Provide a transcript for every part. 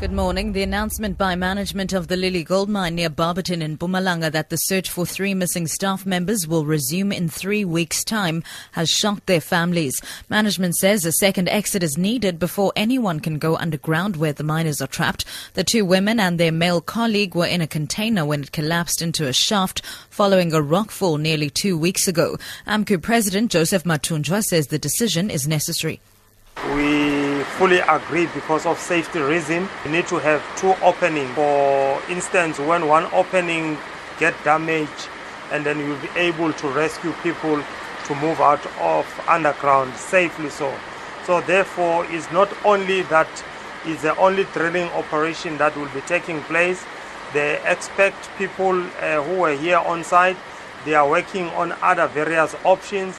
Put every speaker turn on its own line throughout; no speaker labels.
Good morning. The announcement by management of the Lily Gold Mine near Barberton in Mpumalanga that the search for three missing staff members will resume in three weeks' time has shocked their families. Management says a second exit is needed before anyone can go underground where the miners are trapped. The two women and their male colleague were in a container when it collapsed into a shaft following a rockfall nearly two weeks ago. AMCU President Joseph Mathunjwa says the decision is necessary.
We fully agree because of safety reason. We need to have two openings. For instance, when one opening get damaged, and then you'll be able to rescue people to move out of underground safely. So, so therefore, it's not only that is the only drilling operation that will be taking place. They expect people uh, who are here on site. They are working on other various options.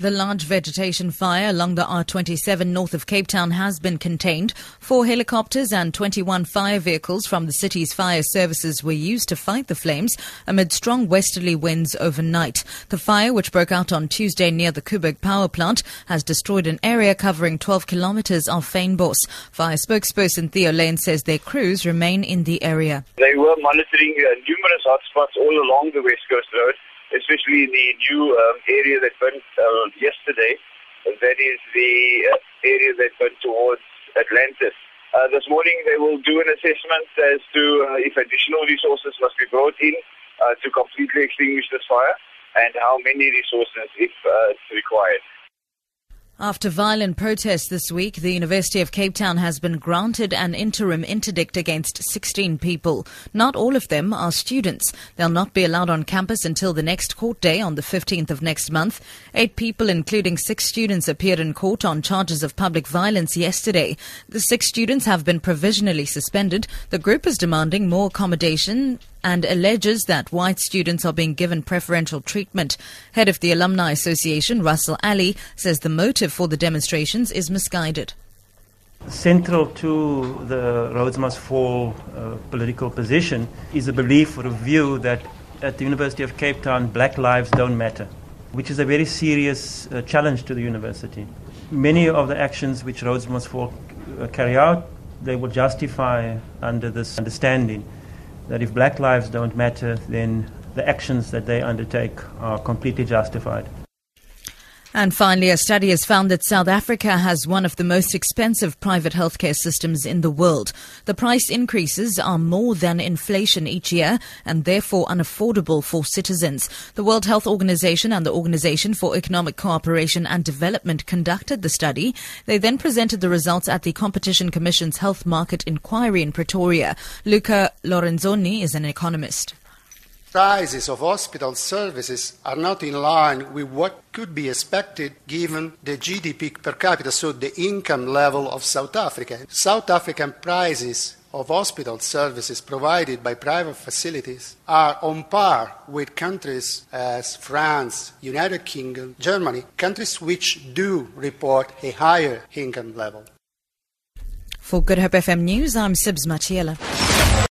The large vegetation fire along the R27 north of Cape Town has been contained. Four helicopters and 21 fire vehicles from the city's fire services were used to fight the flames amid strong westerly winds overnight. The fire, which broke out on Tuesday near the Koeberg power plant, has destroyed an area covering 12 kilometers of Fynbos. Fire spokesperson Theo Layne says their crews remain in the area.
They were monitoring uh, numerous hotspots all along the West Coast Road especially the new um, area that went uh, yesterday. That is the uh, area that went towards Atlantis. Uh, this morning they will do an assessment as to uh, if additional resources must be brought in to completely extinguish this fire and how many resources if required.
After violent protests this week, the University of Cape Town has been granted an interim interdict against 16 people. Not all of them are students. They'll not be allowed on campus until the next court day on the 15th of next month. Eight people, including six students, appeared in court on charges of public violence yesterday. The six students have been provisionally suspended. The group is demanding more accommodation and alleges that white students are being given preferential treatment. Head of the Alumni Association, Russell Ally, says the motive for the demonstrations is misguided.
Central to the Rhodes Must Fall uh, political position is a belief or a view that at the University of Cape Town, black lives don't matter, which is a very serious uh, challenge to the university. Many of the actions which Rhodes Must Fall uh, carry out, they will justify under this understanding that if black lives don't matter, then the actions that they undertake are completely justified.
And finally, a study has found that South Africa has one of the most expensive private healthcare systems in the world. The price increases are more than inflation each year and therefore unaffordable for citizens. The World Health Organization and the Organization for Economic Cooperation and Development conducted the study. They then presented the results at the Competition Commission's Health Market Inquiry in Pretoria. Luca Lorenzoni is an economist
prices of hospital services are not in line with what could be expected given the GDP per capita, so the income level of South Africa. South African prices of hospital services provided by private facilities are on par with countries as France, United Kingdom, Germany, countries which do report a higher income level.
For Good Hope FM News, I'm Sibs Machiela.